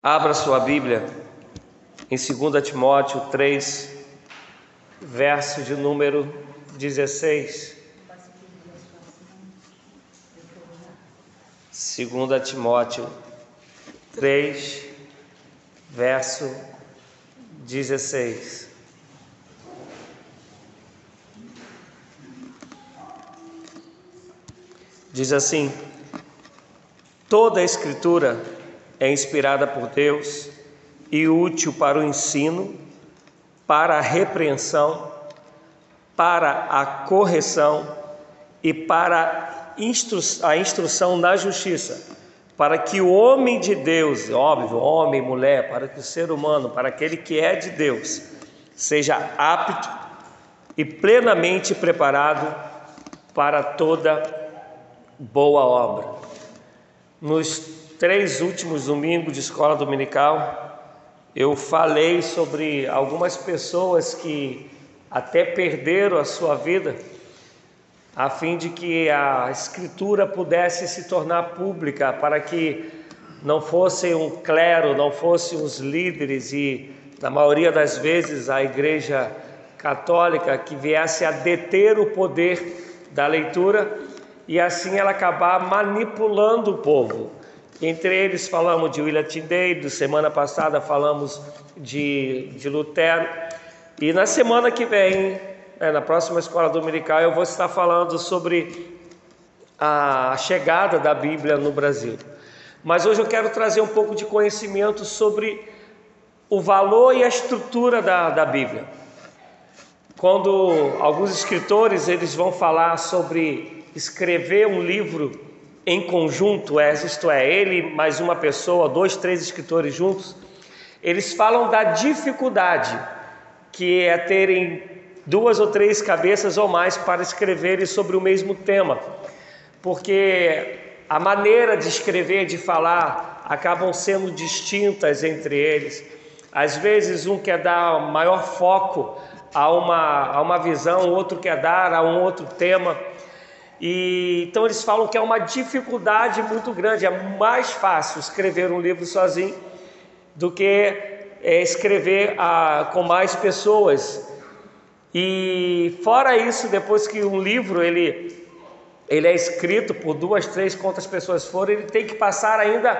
Abra sua Bíblia em 2 Timóteo 3, verso de número 16. 2 Timóteo 3, verso 16. Diz assim: toda a Escritura é inspirada por Deus e útil para o ensino, para a repreensão, para a correção e para a instrução na justiça, para que o homem de Deus, óbvio, homem, mulher, para que o ser humano, para aquele que é de Deus, seja apto e plenamente preparado para toda boa obra. Nos três últimos domingos de escola dominical, eu falei sobre algumas pessoas que até perderam a sua vida, a fim de que a Escritura pudesse se tornar pública, para que não fosse um clero, não fossem os líderes e, na maioria das vezes, a Igreja Católica que viesse a deter o poder da leitura e assim ela acabar manipulando o povo. Entre eles falamos de William Tyndale, semana passada falamos de, de Lutero. E na semana que vem, né, na próxima escola dominical, eu vou estar falando sobre a chegada da Bíblia no Brasil. Mas hoje eu quero trazer um pouco de conhecimento sobre o valor e a estrutura da, da Bíblia. Quando alguns escritores eles vão falar sobre escrever um livro em conjunto, é, isto é, ele mais uma pessoa, dois, três escritores juntos, eles falam da dificuldade que é terem duas ou três cabeças ou mais para escreverem sobre o mesmo tema, porque a maneira de escrever, de falar, acabam sendo distintas entre eles. Às vezes, um quer dar maior foco a uma, a uma visão, outro quer dar a um outro tema. E então eles falam que é uma dificuldade muito grande, é mais fácil escrever um livro sozinho do que é, escrever ah, com mais pessoas. E fora isso, depois que um livro ele ele é escrito por duas, três, quantas pessoas forem, ele tem que passar ainda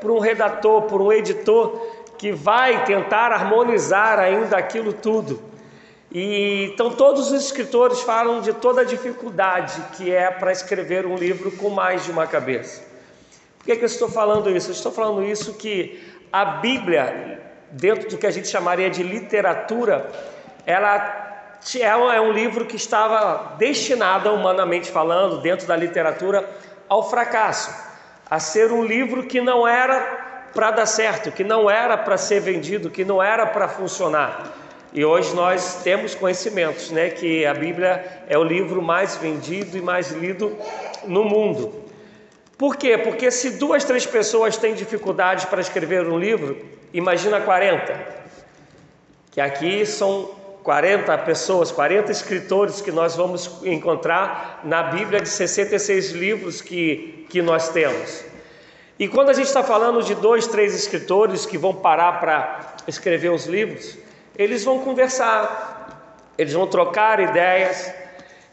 por um redator, por um editor que vai tentar harmonizar ainda aquilo tudo. E então todos os escritores falam de toda a dificuldade que é para escrever um livro com mais de uma cabeça. Por que, que eu estou falando isso? Eu estou falando isso que a Bíblia, dentro do que a gente chamaria de literatura, ela é um livro que estava destinado, humanamente falando, dentro da literatura, ao fracasso, a ser um livro que não era para dar certo, que não era para ser vendido, que não era para funcionar. E hoje nós temos conhecimentos, né, que a Bíblia é o livro mais vendido e mais lido no mundo. Por quê? Porque se duas, três pessoas têm dificuldade para escrever um livro, imagina 40. Que aqui são 40 pessoas, 40 escritores que nós vamos encontrar na Bíblia de 66 livros que, que nós temos. E quando a gente está falando de dois, três escritores que vão parar para escrever os livros, eles vão conversar, eles vão trocar ideias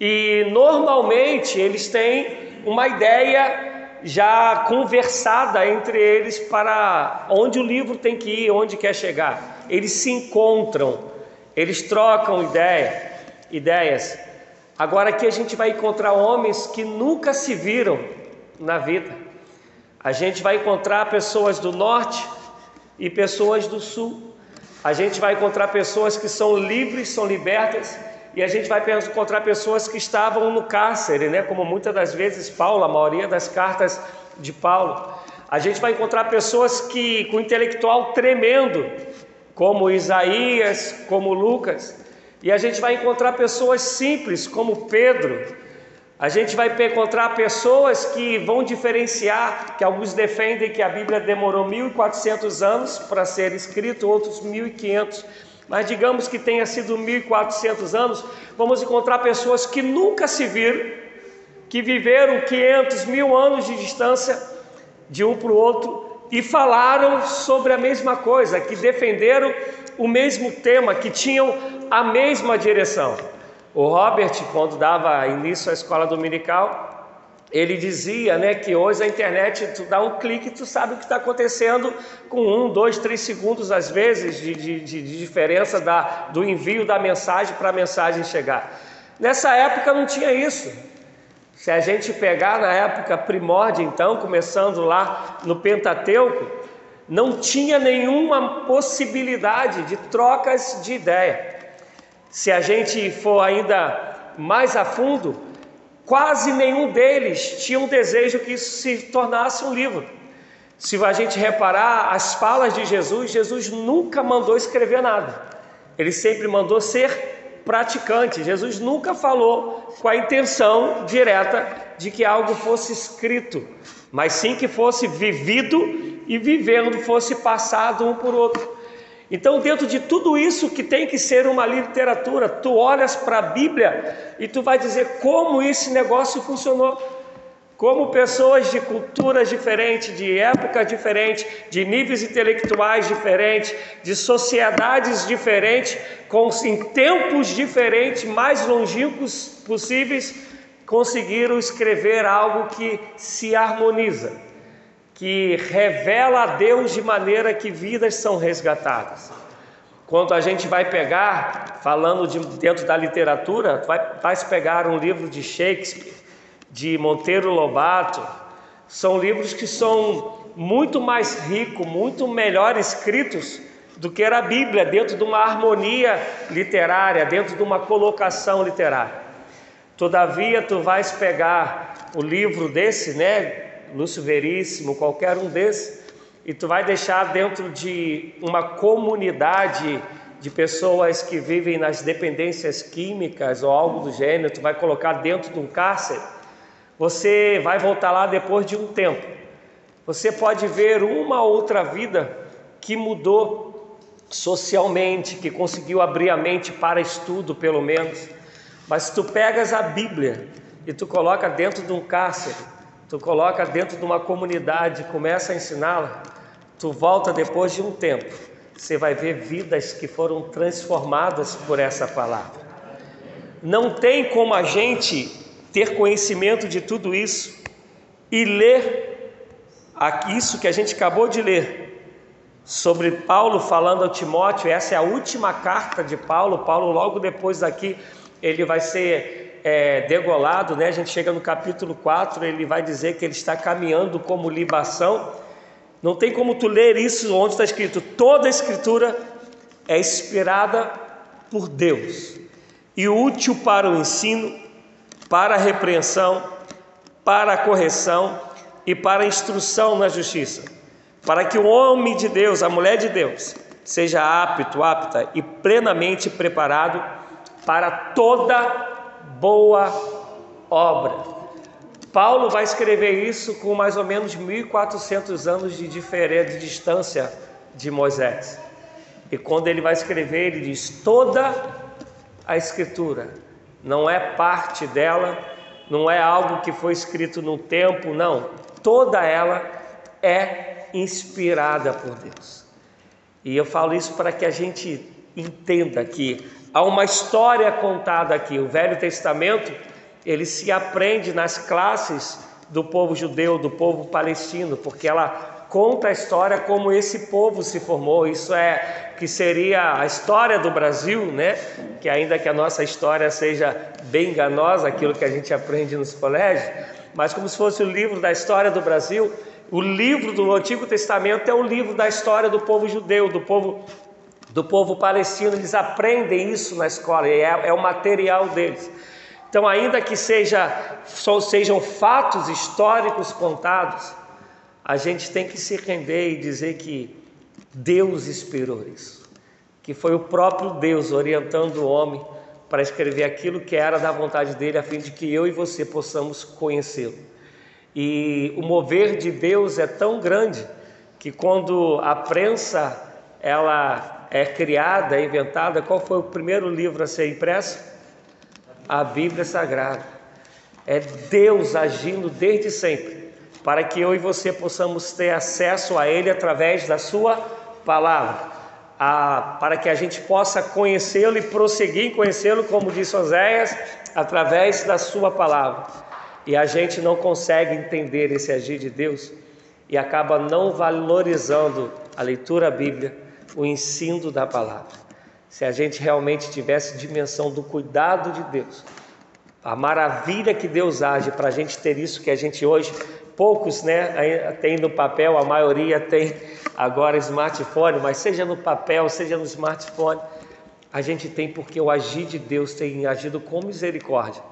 e normalmente eles têm uma ideia já conversada entre eles para onde o livro tem que ir, onde quer chegar. Eles se encontram, eles trocam ideia, ideias. Agora aqui a gente vai encontrar homens que nunca se viram na vida. A gente vai encontrar pessoas do norte e pessoas do sul. A gente vai encontrar pessoas que são livres, são libertas, e a gente vai encontrar pessoas que estavam no cárcere, né? Como muitas das vezes Paulo, a maioria das cartas de Paulo. A gente vai encontrar pessoas que com intelectual tremendo, como Isaías, como Lucas. E a gente vai encontrar pessoas simples, como Pedro, a gente vai encontrar pessoas que vão diferenciar, que alguns defendem que a Bíblia demorou 1400 anos para ser escrita, outros 1500. Mas digamos que tenha sido 1400 anos, vamos encontrar pessoas que nunca se viram, que viveram 500 mil anos de distância de um para o outro e falaram sobre a mesma coisa, que defenderam o mesmo tema, que tinham a mesma direção. O Robert, quando dava início à escola dominical, ele dizia né, que hoje a internet, tu dá um clique e tu sabe o que está acontecendo com um, dois, três segundos, às vezes, de, de, de diferença da, do envio da mensagem para a mensagem chegar. Nessa época não tinha isso. Se a gente pegar na época primórdia, então, começando lá no Pentateuco, não tinha nenhuma possibilidade de trocas de ideia. Se a gente for ainda mais a fundo, quase nenhum deles tinha um desejo que isso se tornasse um livro. Se a gente reparar as falas de Jesus, Jesus nunca mandou escrever nada. Ele sempre mandou ser praticante. Jesus nunca falou com a intenção direta de que algo fosse escrito, mas sim que fosse vivido e vivendo fosse passado um por outro. Então, dentro de tudo isso que tem que ser uma literatura, tu olhas para a Bíblia e tu vai dizer como esse negócio funcionou. Como pessoas de culturas diferentes, de épocas diferentes, de níveis intelectuais diferentes, de sociedades diferentes, com em tempos diferentes, mais longínquos possíveis, conseguiram escrever algo que se harmoniza que revela a Deus de maneira que vidas são resgatadas. Quando a gente vai pegar, falando de, dentro da literatura, vai, vai pegar um livro de Shakespeare, de Monteiro Lobato, são livros que são muito mais ricos, muito melhor escritos do que era a Bíblia, dentro de uma harmonia literária, dentro de uma colocação literária. Todavia, tu vais pegar o livro desse, né, Lúcio Veríssimo, qualquer um desses, e tu vai deixar dentro de uma comunidade de pessoas que vivem nas dependências químicas ou algo do gênero, tu vai colocar dentro de um cárcere, você vai voltar lá depois de um tempo. Você pode ver uma outra vida que mudou socialmente, que conseguiu abrir a mente para estudo, pelo menos. Mas se tu pegas a Bíblia e tu coloca dentro de um cárcere, tu coloca dentro de uma comunidade, começa a ensiná-la, tu volta depois de um tempo, você vai ver vidas que foram transformadas por essa palavra. Não tem como a gente ter conhecimento de tudo isso e ler isso que a gente acabou de ler sobre Paulo falando ao Timóteo, essa é a última carta de Paulo. Paulo, logo depois daqui, ele vai ser é, degolado, né? a gente chega no capítulo 4, ele vai dizer que ele está caminhando como libação. Não tem como tu ler isso onde está escrito. Toda a escritura é inspirada por Deus e útil para o ensino, para a repreensão, para a correção e para a instrução na justiça, para que o homem de Deus, a mulher de Deus, seja apto, apta e plenamente preparado para toda boa obra. Paulo vai escrever isso com mais ou menos 1400 anos de diferença de distância de Moisés. E quando ele vai escrever, ele diz: toda a escritura não é parte dela, não é algo que foi escrito no tempo, não. Toda ela é inspirada por Deus. E eu falo isso para que a gente entenda que Há uma história contada aqui. O Velho Testamento, ele se aprende nas classes do povo judeu, do povo palestino, porque ela conta a história como esse povo se formou. Isso é que seria a história do Brasil, né? Que ainda que a nossa história seja bem enganosa, aquilo que a gente aprende nos colégios, mas como se fosse o livro da história do Brasil, o livro do Antigo Testamento é o livro da história do povo judeu, do povo do povo palestino, eles aprendem isso na escola, é, é o material deles. Então, ainda que seja, sejam fatos históricos contados, a gente tem que se render e dizer que Deus inspirou isso, que foi o próprio Deus orientando o homem para escrever aquilo que era da vontade dele, a fim de que eu e você possamos conhecê-lo. E o mover de Deus é tão grande que quando a prensa ela é criada, é inventada, qual foi o primeiro livro a ser impresso? A Bíblia Sagrada. É Deus agindo desde sempre para que eu e você possamos ter acesso a Ele através da Sua palavra, a, para que a gente possa conhecê-lo e prosseguir em conhecê-lo, como disse Oséias, através da Sua palavra. E a gente não consegue entender esse agir de Deus e acaba não valorizando a leitura da Bíblia, o ensino da palavra. Se a gente realmente tivesse dimensão do cuidado de Deus, a maravilha que Deus age para a gente ter isso que a gente hoje, poucos né, tem no papel, a maioria tem agora smartphone, mas seja no papel, seja no smartphone, a gente tem porque o agir de Deus tem agido com misericórdia,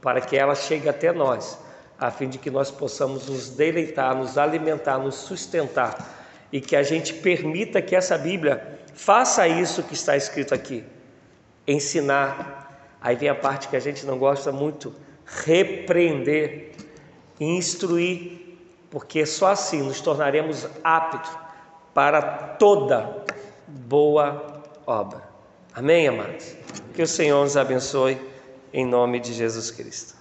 para que ela chegue até nós, a fim de que nós possamos nos deleitar, nos alimentar, nos sustentar e que a gente permita que essa Bíblia faça isso que está escrito aqui, ensinar Aí vem a parte que a gente não gosta muito: repreender, instruir, porque só assim nos tornaremos aptos para toda boa obra. Amém, amados? Que o Senhor nos abençoe em nome de Jesus Cristo.